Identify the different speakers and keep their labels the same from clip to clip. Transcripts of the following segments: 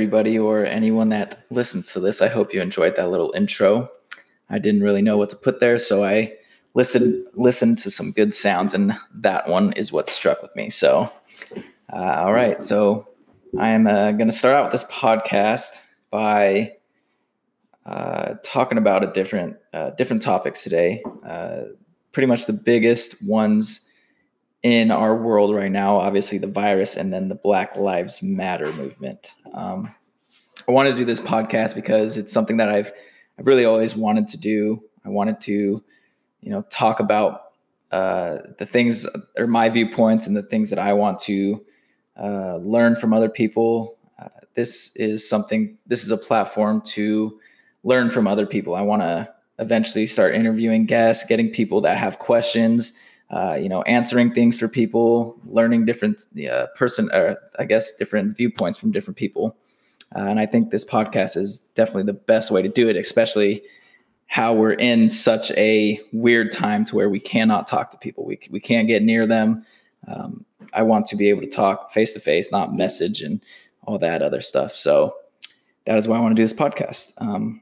Speaker 1: everybody or anyone that listens to this. I hope you enjoyed that little intro. I didn't really know what to put there, so I listened listened to some good sounds, and that one is what struck with me. So, uh, all right, so I am uh, going to start out with this podcast by uh, talking about a different uh, different topics today. Uh, pretty much the biggest ones in our world right now, obviously the virus and then the Black Lives Matter movement. Um, I wanted to do this podcast because it's something that I've I've really always wanted to do. I wanted to, you know, talk about uh, the things or my viewpoints and the things that I want to uh, learn from other people. Uh, this is something. This is a platform to learn from other people. I want to eventually start interviewing guests, getting people that have questions uh, you know, answering things for people, learning different uh, person, or I guess different viewpoints from different people. Uh, and I think this podcast is definitely the best way to do it, especially how we're in such a weird time to where we cannot talk to people. We, we can't get near them. Um, I want to be able to talk face to face, not message and all that other stuff. So that is why I want to do this podcast. Um,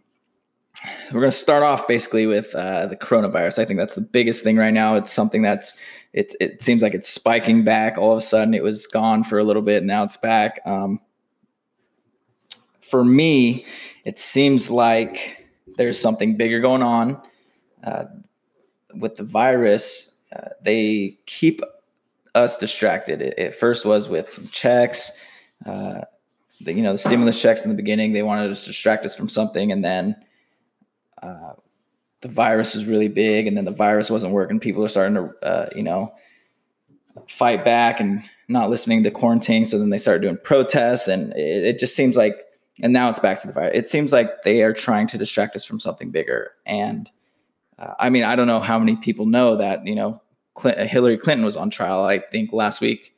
Speaker 1: we're going to start off basically with uh, the coronavirus. I think that's the biggest thing right now. It's something that's it. It seems like it's spiking back. All of a sudden, it was gone for a little bit, and now it's back. Um, for me, it seems like there's something bigger going on uh, with the virus. Uh, they keep us distracted. It, it, first was with some checks. Uh, the, you know, the stimulus checks in the beginning. They wanted to distract us from something, and then uh, the virus is really big, and then the virus wasn't working. People are starting to, uh, you know, fight back and not listening to quarantine. So then they started doing protests, and it, it just seems like, and now it's back to the virus. It seems like they are trying to distract us from something bigger. And uh, I mean, I don't know how many people know that, you know, Clinton, Hillary Clinton was on trial, I think last week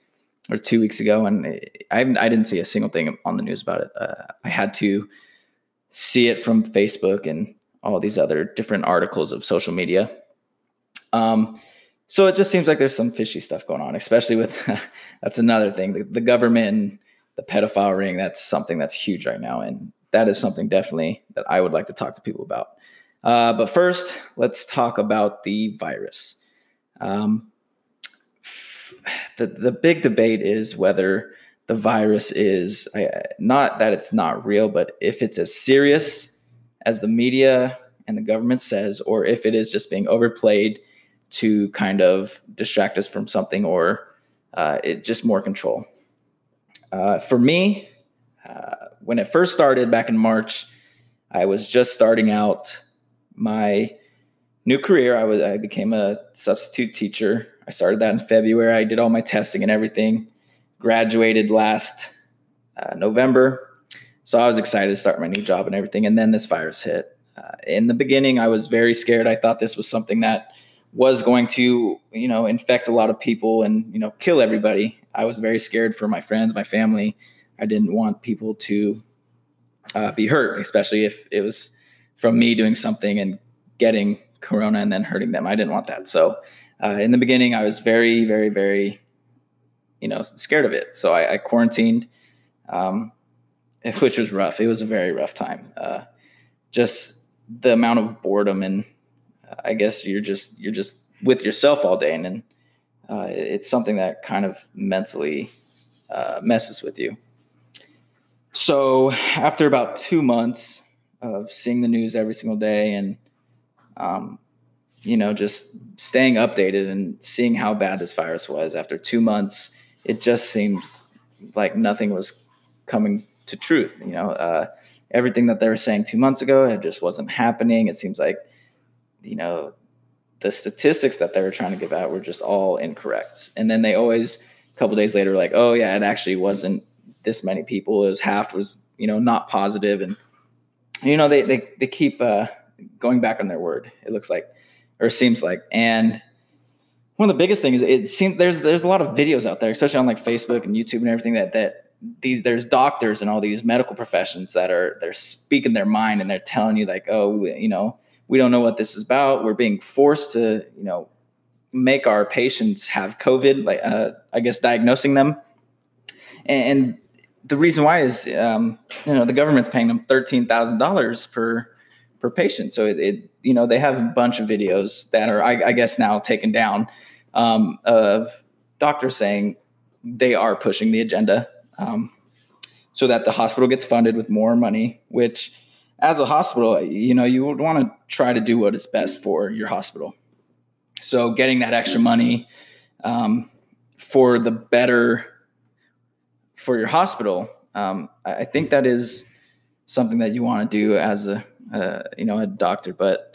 Speaker 1: or two weeks ago, and I, I didn't see a single thing on the news about it. Uh, I had to see it from Facebook and all these other different articles of social media. Um, so it just seems like there's some fishy stuff going on, especially with that's another thing the, the government the pedophile ring. That's something that's huge right now, and that is something definitely that I would like to talk to people about. Uh, but first, let's talk about the virus. Um, the the big debate is whether the virus is not that it's not real, but if it's as serious as the media and the government says, or if it is just being overplayed to kind of distract us from something or uh, it just more control. Uh, for me, uh, when it first started back in March, I was just starting out my new career. I was I became a substitute teacher. I started that in February. I did all my testing and everything. Graduated last uh, November so I was excited to start my new job and everything. And then this virus hit. Uh, in the beginning, I was very scared. I thought this was something that was going to, you know, infect a lot of people and, you know, kill everybody. I was very scared for my friends, my family. I didn't want people to uh, be hurt, especially if it was from me doing something and getting corona and then hurting them. I didn't want that. So uh, in the beginning, I was very, very, very, you know, scared of it. So I, I quarantined. Um, which was rough. It was a very rough time. Uh, just the amount of boredom and uh, I guess you're just you're just with yourself all day, and, and uh, it's something that kind of mentally uh, messes with you. So after about two months of seeing the news every single day and um, you know just staying updated and seeing how bad this virus was after two months, it just seems like nothing was coming to truth. You know, uh, everything that they were saying two months ago, it just wasn't happening. It seems like, you know, the statistics that they were trying to give out were just all incorrect. And then they always, a couple days later, like, oh yeah, it actually wasn't this many people. It was half was, you know, not positive. And, you know, they, they, they keep uh, going back on their word. It looks like, or seems like. And one of the biggest things, it seems there's, there's a lot of videos out there, especially on like Facebook and YouTube and everything that, that these there's doctors and all these medical professions that are they're speaking their mind and they're telling you like oh you know we don't know what this is about. We're being forced to you know make our patients have covid like uh, i guess diagnosing them. And, the reason why is um, you know the government's paying them thirteen thousand dollars per per patient. So it, it, you know they have a bunch of videos that are I, I guess now taken down um, of doctors saying they are pushing the agenda um, so that the hospital gets funded with more money. Which, as a hospital, you know you would want to try to do what is best for your hospital. So getting that extra money um, for the better for your hospital, um, I think that is something that you want to do as a uh, you know a doctor, but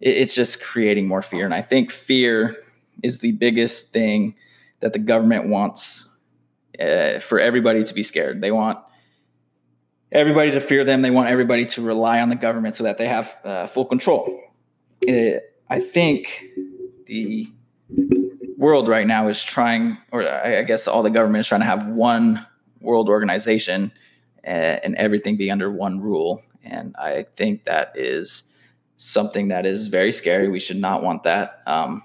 Speaker 1: it, it's just creating more fear, and I think fear is the biggest thing that the government wants uh, for everybody to be scared. They want everybody to fear them. They want everybody to rely on the government so that they have uh, full control. It, I think the world right now is trying, or I guess all the government is trying to have one world organization and everything be under one rule. And I think that is something that is very scary. We should not want that. Um,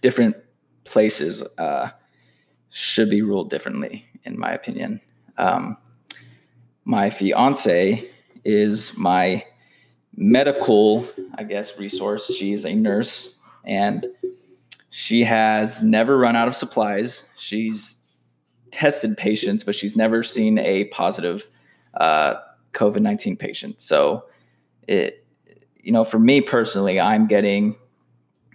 Speaker 1: different places uh, should be ruled differently, in my opinion. Um, my fiance is my medical, I guess, resource. She's a nurse and she has never run out of supplies. She's tested patients, but she's never seen a positive uh, COVID nineteen patient. So it, you know, for me personally, I'm getting,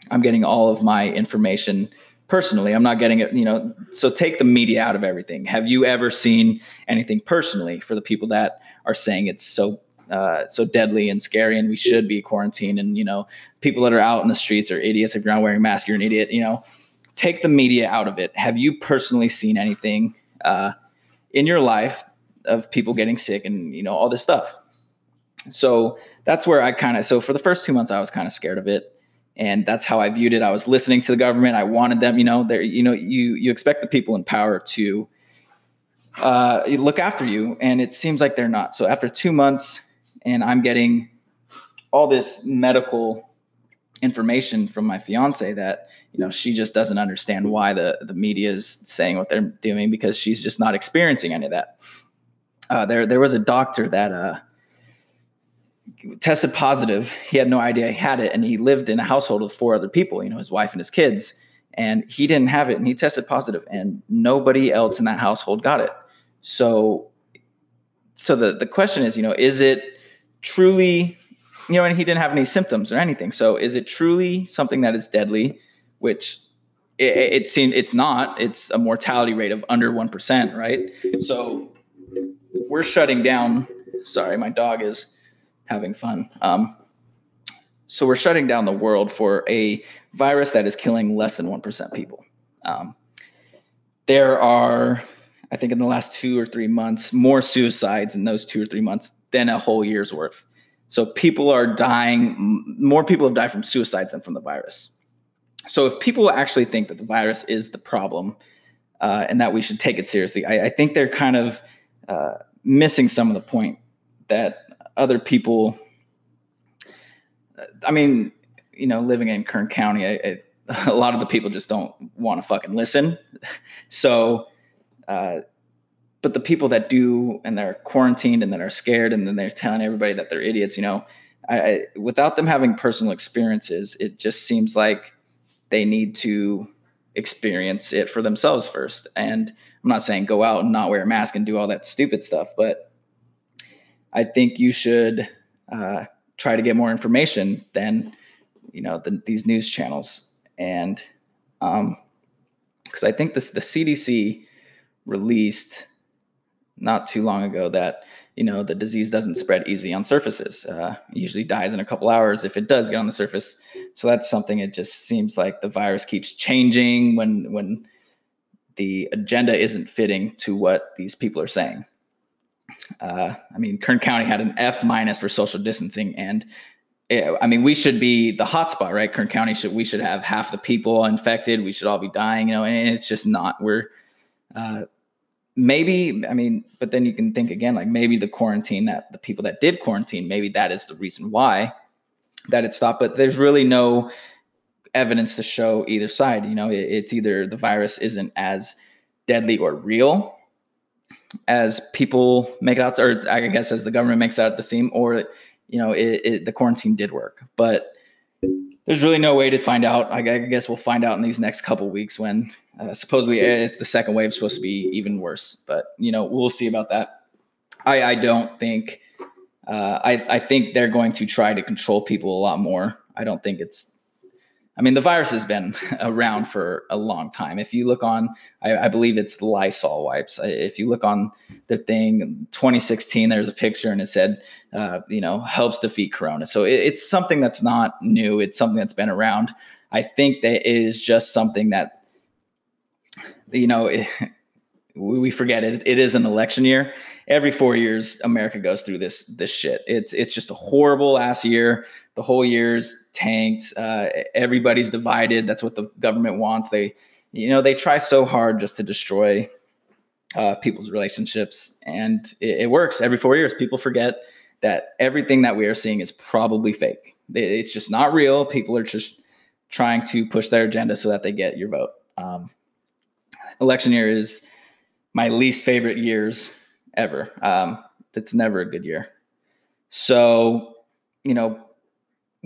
Speaker 1: I'm getting all of my information personally. I'm not getting it, you know. So take the media out of everything. Have you ever seen anything personally for the people that are saying it's so uh, so deadly and scary and we should be quarantined and you know people that are out in the streets are idiots if you're not wearing a mask you're an idiot you know take the media out of it. Have you personally seen anything uh, in your life of people getting sick and you know all this stuff? So that's where I kind of so for the first two months I was kind of scared of it, and that's how I viewed it. I was listening to the government. I wanted them, you know, there, you know, you you expect the people in power to uh, look after you, and it seems like they're not. So after two months, and I'm getting all this medical information from my fiance that you know she just doesn't understand why the the media is saying what they're doing because she's just not experiencing any of that. Uh, there there was a doctor that uh, tested positive. He had no idea he had it, and he lived in a household with four other people. You know, his wife and his kids, and he didn't have it, and he tested positive, and nobody else in that household got it. So, so the the question is, you know, is it truly you know, and he didn't have any symptoms or anything. So is it truly something that is deadly? Which it, it seems it's not. It's a mortality rate of under one percent, right? So we're shutting down. Sorry, my dog is having fun. Um, so we're shutting down the world for a virus that is killing less than one percent people. Um, there are, I think, in the last two or three months, more suicides in those two or three months than a whole year's worth. So people are dying, more people have died from suicides than from the virus. So if people actually think that the virus is the problem uh, and that we should take it seriously, I, I think they're kind of uh, missing some of the point that other people. I mean, you know, living in Kern County, I, I, a lot of the people just don't want to fucking listen. So uh, but the people that do and they're quarantined and that are scared and then they're telling everybody that they're idiots, you know, I, I, without them having personal experiences, it just seems like they need to experience it for themselves first. And I'm not saying go out and not wear a mask and do all that stupid stuff, but I think you should uh, try to get more information than you know the, these news channels and because um, I think this the CDC released not too long ago that you know the disease doesn't spread easy on surfaces. Uh, usually dies in a couple hours if it does get on the surface. So that's something. It just seems like the virus keeps changing when when the agenda isn't fitting to what these people are saying. Uh, I mean, Kern County had an F minus for social distancing, and it, I mean, we should be the hotspot, right? Kern County should we should have half the people infected. We should all be dying, you know, and it's just not. We're uh, maybe i mean but then you can think again like maybe the quarantine that the people that did quarantine maybe that is the reason why that it stopped but there's really no evidence to show either side you know it, it's either the virus isn't as deadly or real as people make it out, or I guess as the government makes it out to seem, or you know, it, it, the quarantine did work. But there's really no way to find out. I guess we'll find out in these next couple weeks when uh, supposedly it's the second wave supposed to be even worse. But you know, we'll see about that. I, I don't think. Uh, I, I think they're going to try to control people a lot more. I don't think it's I mean, the virus has been around for a long time. If you look on, I, I, believe it's Lysol wipes. If you look on the thing, 2016, there's a picture and it said, uh, you know, helps defeat Corona. So it, it's something that's not new. It's something that's been around. I think that it is just something that, you know, it, we forget it. It is an election year. Every four years, America goes through this this shit. It's it's just a horrible ass year the whole year's tanked. Uh, everybody's divided. That's what the government wants. They, you know, they try so hard just to destroy uh, people's relationships, and it, it, works every four years. People forget that everything that we are seeing is probably fake. It's just not real. People are just trying to push their agenda so that they get your vote. Um, election year is my least favorite years ever. Um, it's never a good year. So, you know,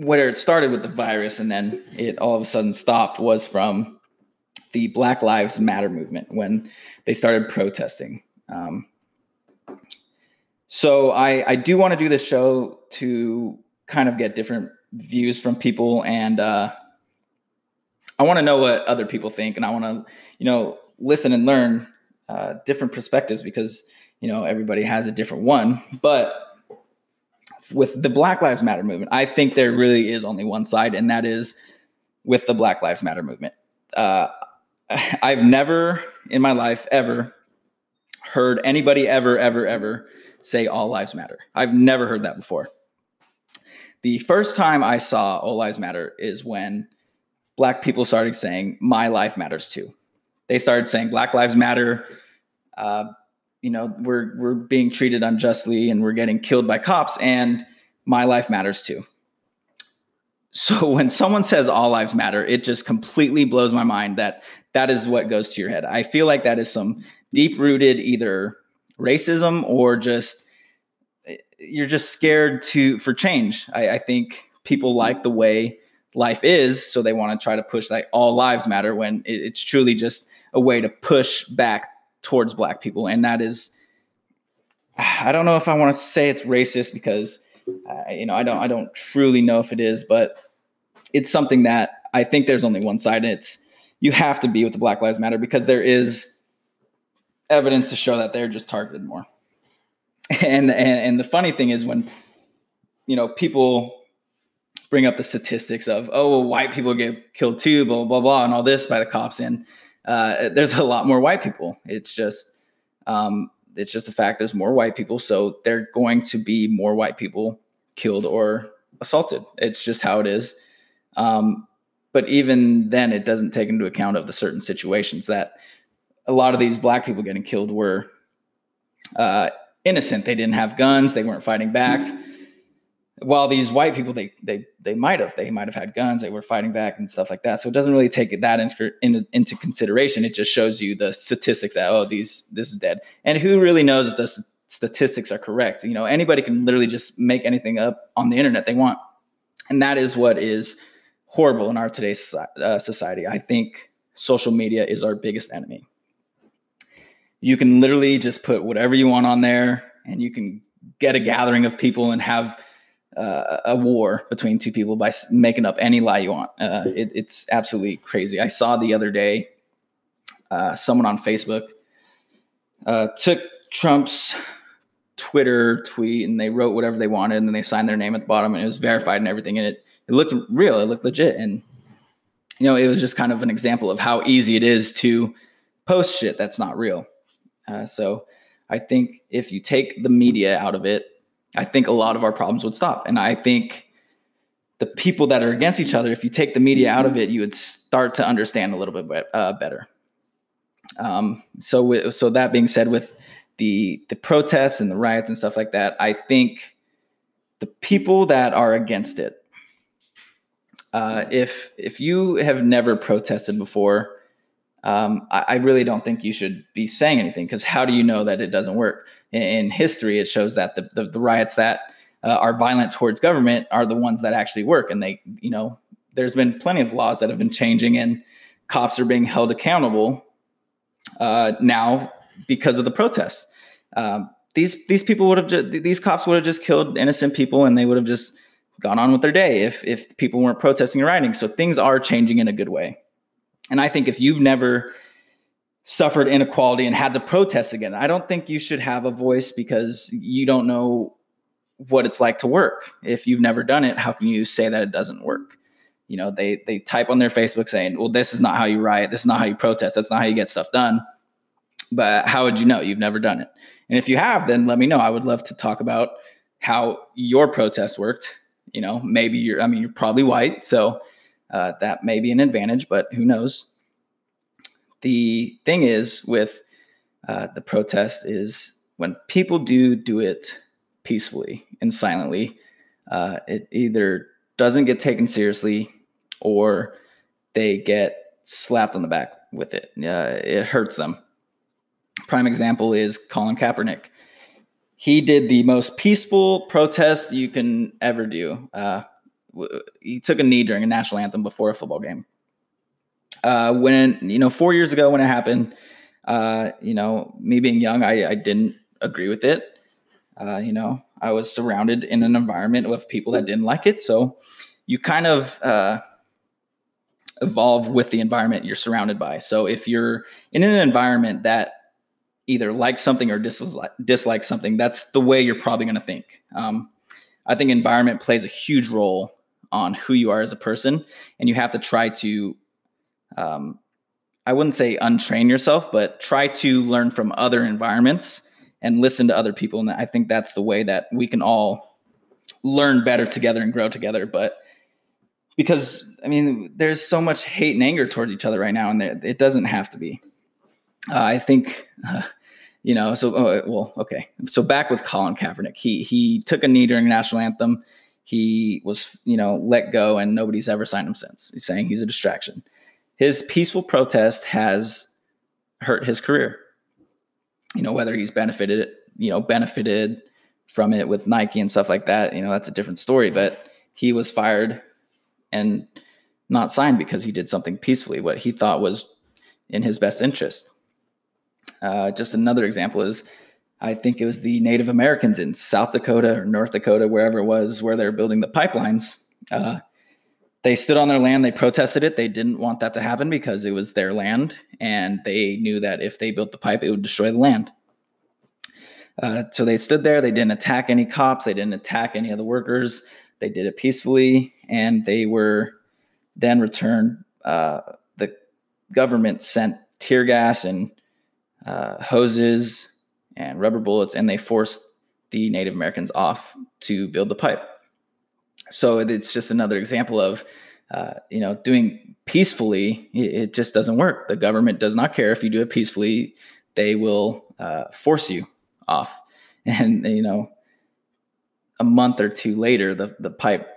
Speaker 1: where it started with the virus and then it all of a sudden stopped was from the Black Lives Matter movement when they started protesting. Um, so I, I do want to do this show to kind of get different views from people and uh, I want to know what other people think and I want to, you know, listen and learn uh, different perspectives because, you know, everybody has a different one. But with the Black Lives Matter movement, I think there really is only one side, and that is with the Black Lives Matter movement. Uh, I've never in my life ever heard anybody ever, ever, ever say all lives matter. I've never heard that before. The first time I saw all lives matter is when black people started saying my life matters too. They started saying Black Lives Matter. Uh, you know we're we're being treated unjustly and we're getting killed by cops and my life matters too. So when someone says all lives matter it just completely blows my mind that that is what goes to your head. I feel like that is some deep rooted either racism or just eh, you're just scared to for change. I, I think people like the way life is so they want to try to push like all lives matter when it, it's truly just a way to push back towards black people. And that is i don't know if i want to say it's racist because uh, you know i don't i don't truly know if it is but it's something that i think there's only one side and it's you have to be with the black lives matter because there is evidence to show that they're just targeted more. And and, and the funny thing is when you know people bring up the statistics of oh well, white people get killed too blah blah blah and all this by the cops and uh, there's a lot more white people. It's just um, it's just the fact there's more white people, so they're going to be more white people killed or assaulted. It's just how it is. Um, but even then, it doesn't take into account of the certain situations that a lot of these black people getting killed were uh, innocent. They didn't have guns. They weren't fighting back while these white people they they they might have they might have had guns they were fighting back and stuff like that. So it doesn't really take that into, into, into consideration. It just shows you the statistics that oh these this is dead. And who really knows if those statistics are correct? You know anybody can literally just make anything up on the internet they want. And that is what is horrible in our today's uh, society. I think social media is our biggest enemy. You can literally just put whatever you want on there and you can get a gathering of people and have uh, a war between two people by making up any lie you want. Uh, it, it's absolutely crazy. I saw the other day uh, someone on Facebook uh, took Trump's Twitter tweet and they wrote whatever they wanted and then they signed their name at the bottom and it was verified and everything. And it, it looked real, it looked legit. And, you know, it was just kind of an example of how easy it is to post shit that's not real. Uh, so I think if you take the media out of it, I think a lot of our problems would stop. And I think the people that are against each other, if you take the media out of it, you would start to understand a little bit uh, better. Um, so, so that being said, with the the protests and the riots and stuff like that, I think the people that are against it, uh, if if you have never protested before, um, I, I, really don't think you should be saying anything because how do you know that it doesn't work? In, in history, it shows that the, the, the riots that uh, are violent towards government are the ones that actually work. And they, you know, there's been plenty of laws that have been changing and cops are being held accountable uh, now because of the protests. Um, these these people would have ju- these cops would have just killed innocent people and they would have just gone on with their day if if people weren't protesting and rioting. So things are changing in a good way. And I think if you've never suffered inequality and had to protest again, I don't think you should have a voice because you don't know what it's like to work. If you've never done it, how can you say that it doesn't work? You know, they they type on their Facebook saying, "Well, this is not how you riot. This is not how you protest. That's not how you get stuff done." But how would you know? You've never done it. And if you have, then let me know. I would love to talk about how your protest worked. You know, maybe you're, I mean, you're probably white, so uh, that may be an advantage, but who knows? The thing is with uh, the protest is when people do do it peacefully and silently, uh, it either doesn't get taken seriously or they get slapped on the back with it. It hurts them. Prime example is Colin Kaepernick. He did the most peaceful protest you can ever do. Uh, he took a knee during a national anthem before a football game. Uh, when you know, four years ago when it happened, uh, you know, me being young, I, I didn't agree with it. Uh, you know, I was surrounded in an environment of people that didn't like it, so you kind of uh, evolve with the environment you're surrounded by. So if you're in an environment that either like something or dislike, dislike something, that's the way you're probably going to think. Um, I think environment plays a huge role on who you are as a person, and you have to try to, um, I wouldn't say untrain yourself, but try to learn from other environments and listen to other people. And I think that's the way that we can all learn better together and grow together. But because I mean, there's so much hate and anger towards each other right now, and it doesn't have to be. Uh, I think, uh, you know, so oh, well, okay. So back with Colin Kaepernick, he he took a knee during national anthem. He was, you know, let go, and nobody's ever signed him since. He's saying he's a distraction. His peaceful protest has hurt his career. You know, whether he's benefited, you know, benefited from it with Nike and stuff like that, you know, that's a different story. But he was fired and not signed because he did something peacefully, what he thought was in his best interest. Uh, just another example is I think it was the Native Americans in South Dakota or North Dakota, wherever it was, where they're building the pipelines. Uh, they stood on their land, they protested it. They didn't want that to happen because it was their land, and they knew that if they built the pipe, it would destroy the land. Uh, so they stood there. They didn't attack any cops. They didn't attack any of the workers. They did it peacefully, and they were then returned. Uh, the government sent tear gas and uh, hoses and rubber bullets, and they forced the Native Americans off to build the pipe. So it's just another example of, uh, you know, doing peacefully. It, it, just doesn't work. The government does not care if you do it peacefully; they will uh, force you off. And you know, a month or two later, the the pipe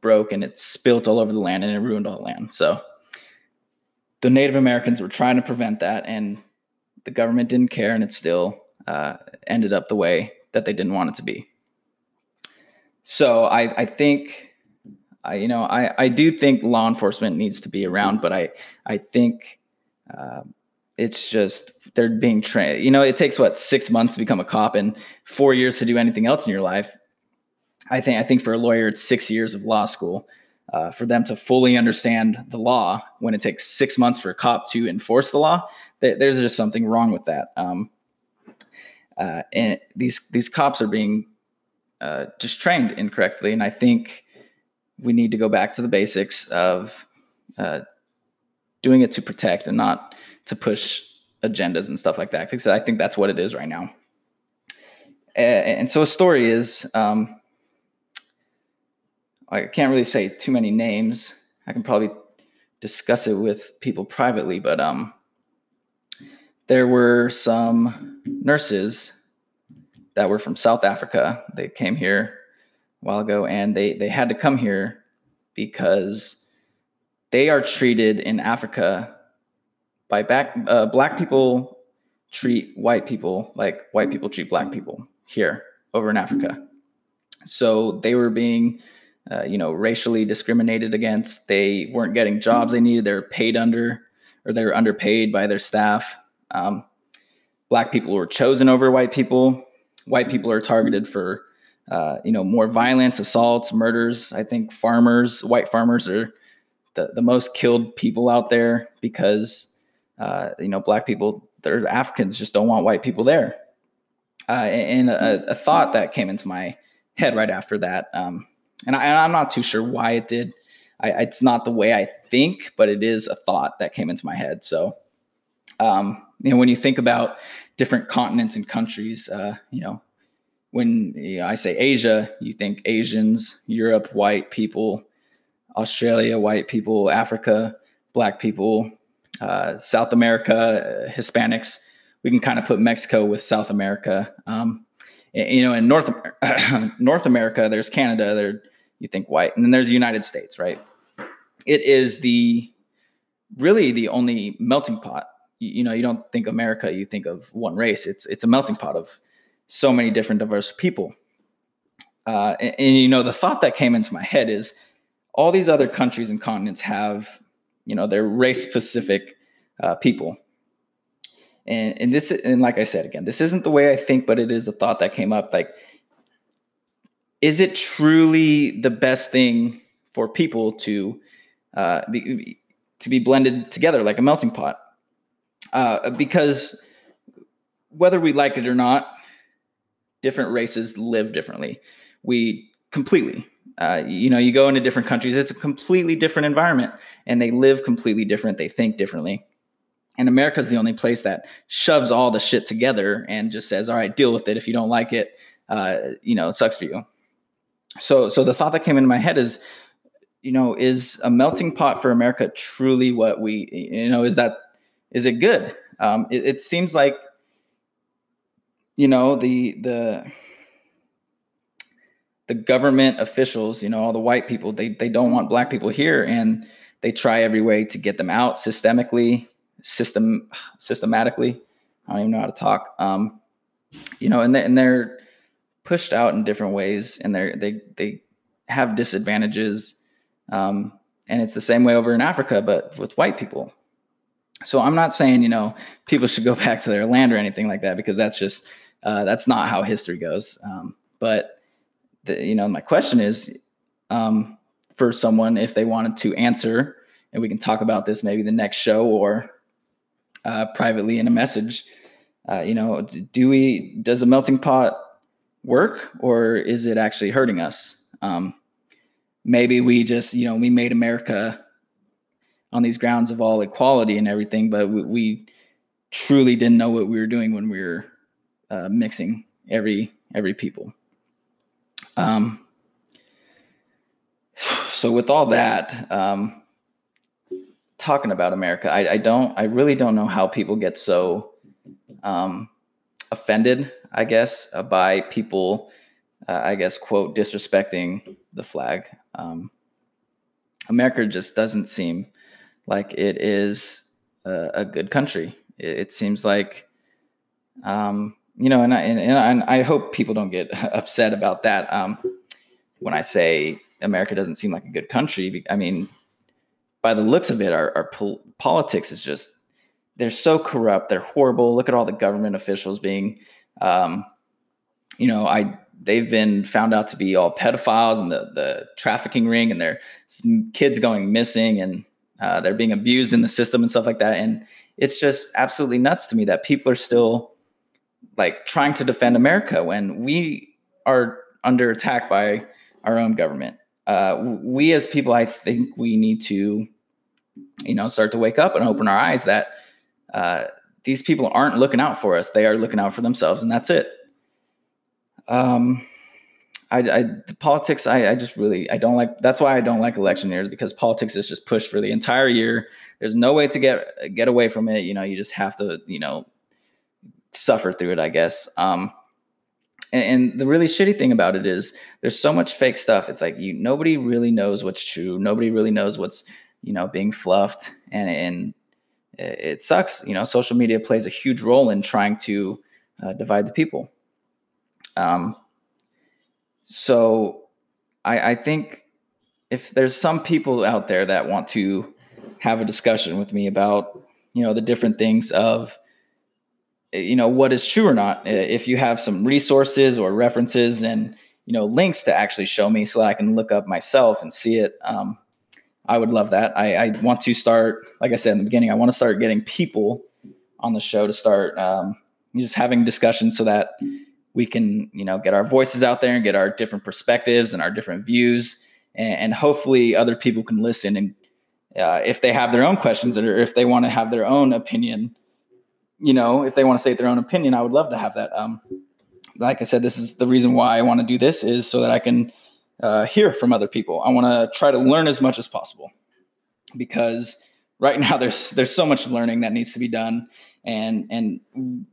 Speaker 1: broke and it spilt all over the land and it ruined all the land. So the Native Americans were trying to prevent that, and the government didn't care, and it still uh, ended up the way that they didn't want it to be. So I, I think, I, you know, I, I do think law enforcement needs to be around, but I, I think uh, it's just they're being trained. You know, it takes what six months to become a cop and four years to do anything else in your life. I think I think for a lawyer, it's six years of law school. Uh, for them to fully understand the law when it takes six months for a cop to enforce the law, there's just something wrong with that. Um, uh, and these these cops are being uh, just trained incorrectly, and I think we need to go back to the basics of uh, doing it to protect and not to push agendas and stuff like that. Because I think that's what it is right now. And so a story is, um, I can't really say too many names. I can probably discuss it with people privately, but um, there were some nurses that were from South Africa. They came here a while ago and they, they had to come here because they are treated in Africa by back uh, black people treat white people like white people treat black people here over in Africa. So they were being, uh, you know, racially discriminated against. They weren't getting jobs they needed. They were paid under, or they were underpaid by their staff. Um, black people were chosen over white people. White people are targeted for, uh, you know, more violence, assaults, murders. I think farmers, white farmers, are the, the most killed people out there because, uh, you know, black people, they're Africans, just don't want white people there. Uh, and a, a, thought that came into my head right after that, um, and, I, am not too sure why it did. I, it's not the way I think, but it is a thought that came into my head. So, um, you know, when you think about different continents and countries, uh, you know, when you know, I say Asia, you think Asians, Europe, white people, Australia, white people, Africa, black people, uh, South America, uh, Hispanics we can kind of put Mexico with South America. Um, you know, in North North America, there's Canada. There, you think white, and then there's the United States, right? It is the really the only melting pot. You, know, you don't think America, you think of one race. It's it's a melting pot of so many different diverse people. Uh, and, and you know, the thought that came into my head is all these other countries and continents have, you know, their race specific uh, people and and this and like I said again, this isn't the way I think, but it is a thought that came up. Like, is it truly the best thing for people to uh, be, to be blended together like a melting pot? Uh, because whether we like it or not, different races live differently. We completely. Uh, you know, you go into different countries, it's a completely different environment, and they live completely different. They think differently and America's the only place that shoves all the shit together and just says, "All right, deal with it. If you don't like it, uh, you know, it sucks for you." So, so the thought that came into my head is, you know, is a melting pot for America truly what we, you know, is that is it good? Um, it, it seems like, you know, the the the government officials, you know, all the white people, they they don't want black people here, and they try every way to get them out systemically system systematically. I don't even know how to talk. Um, you know, and they, and they're pushed out in different ways, and they're they they have disadvantages. Um, and it's the same way over in Africa, but with white people. So I'm not saying you know people should go back to their land or anything like that because that's just uh, that's not how history goes. Um, but the, you know, my question is um, for someone if they wanted to answer, and we can talk about this maybe the next show or uh, privately in a message. Uh, you know, do we does a melting pot work or is it actually hurting us? Um, maybe we just you know we made America on these grounds of all equality and everything, but we, we truly didn't know what we were doing when we were uh, mixing every every people. Um, so with all that, um, talking about America, I, I, don't, I really don't know how people get so um, offended, I guess, uh, by people, uh, I guess, quote, disrespecting the flag. Um, America just doesn't seem like it is a, a good country. It, it seems like, um, you know, and I, and, and I hope people don't get upset about that. Um, when I say America doesn't seem like a good country, I mean, by the looks of it, our, our pol- politics is just they're so corrupt. They're horrible. Look at all the government officials being, um, you know, I they've been found out to be all pedophiles and the the trafficking ring, and their kids going missing, and uh, they're being abused in the system and stuff like that. And it's just absolutely nuts to me that people are still like trying to defend America when we are under attack by our own government. Uh, we as people, I think we need to you know, start to wake up and open our eyes that uh, these people aren't looking out for us; they are looking out for themselves, and that's it. Um, I, I the politics, I, I just really, I don't like. That's why I don't like election years because politics is just pushed for the entire year. There's no way to get get away from it. You know, you just have to, you know, suffer through it. I guess. Um, and, and, the really shitty thing about it is there's so much fake stuff. It's like you nobody really knows what's true. Nobody really knows what's you know being fluffed and and it, it sucks. You know, social media plays a huge role in trying to uh, divide the people. Um, so I, I think if there's some people out there that want to have a discussion with me about you know the different things of you know what is true or not if you have some resources or references and you know links to actually show me so that i can look up myself and see it um, i would love that. I, I, want to start like i said in the beginning i want to start getting people on the show to start um, just having discussions so that we can you know get our voices out there and get our different perspectives and our different views and, and hopefully other people can listen and uh, if they have their own questions or if they want to have their own opinion you know, if they want to state their own opinion, I would love to have that. Um, like I said, this is the reason why I want to do this is so that I can uh, hear from other people. I want to try to learn as much as possible because right now there's there's so much learning that needs to be done, and and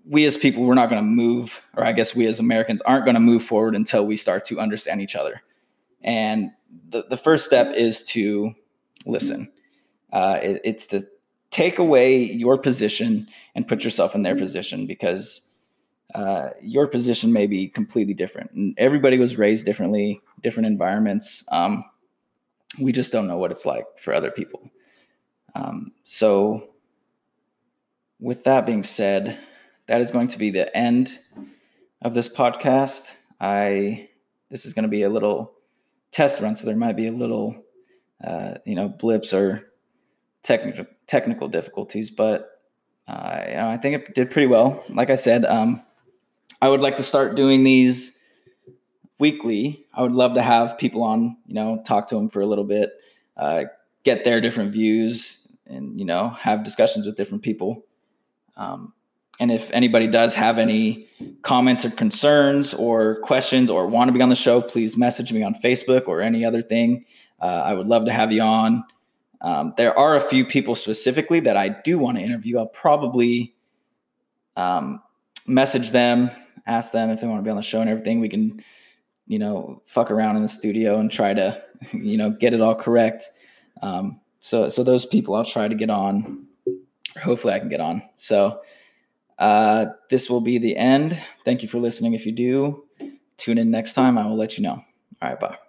Speaker 1: we as people we're not going to move, or I guess we as Americans aren't going to move forward until we start to understand each other. And the the first step is to listen. Uh, it, it's to take away your position and put yourself in their position because uh, your position may be completely different. And everybody was raised differently, different environments. Um, we just don't know what it's like for other people. Um, so, with that being said, that is going to be the end of this podcast. I this is going to be a little test run, so there might be a little, uh, you know, blips or technical technical difficulties, but uh, I think it did pretty well. Like I said, um, I would like to start doing these weekly. I would love to have people on, you know, talk to them for a little bit, uh, get their different views, and you know, have discussions with different people. Um, and if anybody does have any comments or concerns or questions or want to be on the show, please message me on Facebook or any other thing. Uh, I would love to have you on. Um, there are a few people specifically that I do want to interview. I'll probably um, message them, ask them if they want to be on the show and everything. We can, you know, fuck around in the studio and try to, you know, get it all correct. Um, so, so those people I'll try to get on. Hopefully, I can get on. So, uh, this will be the end. Thank you for listening. If you do, tune in next time. I will let you know. All right, bye.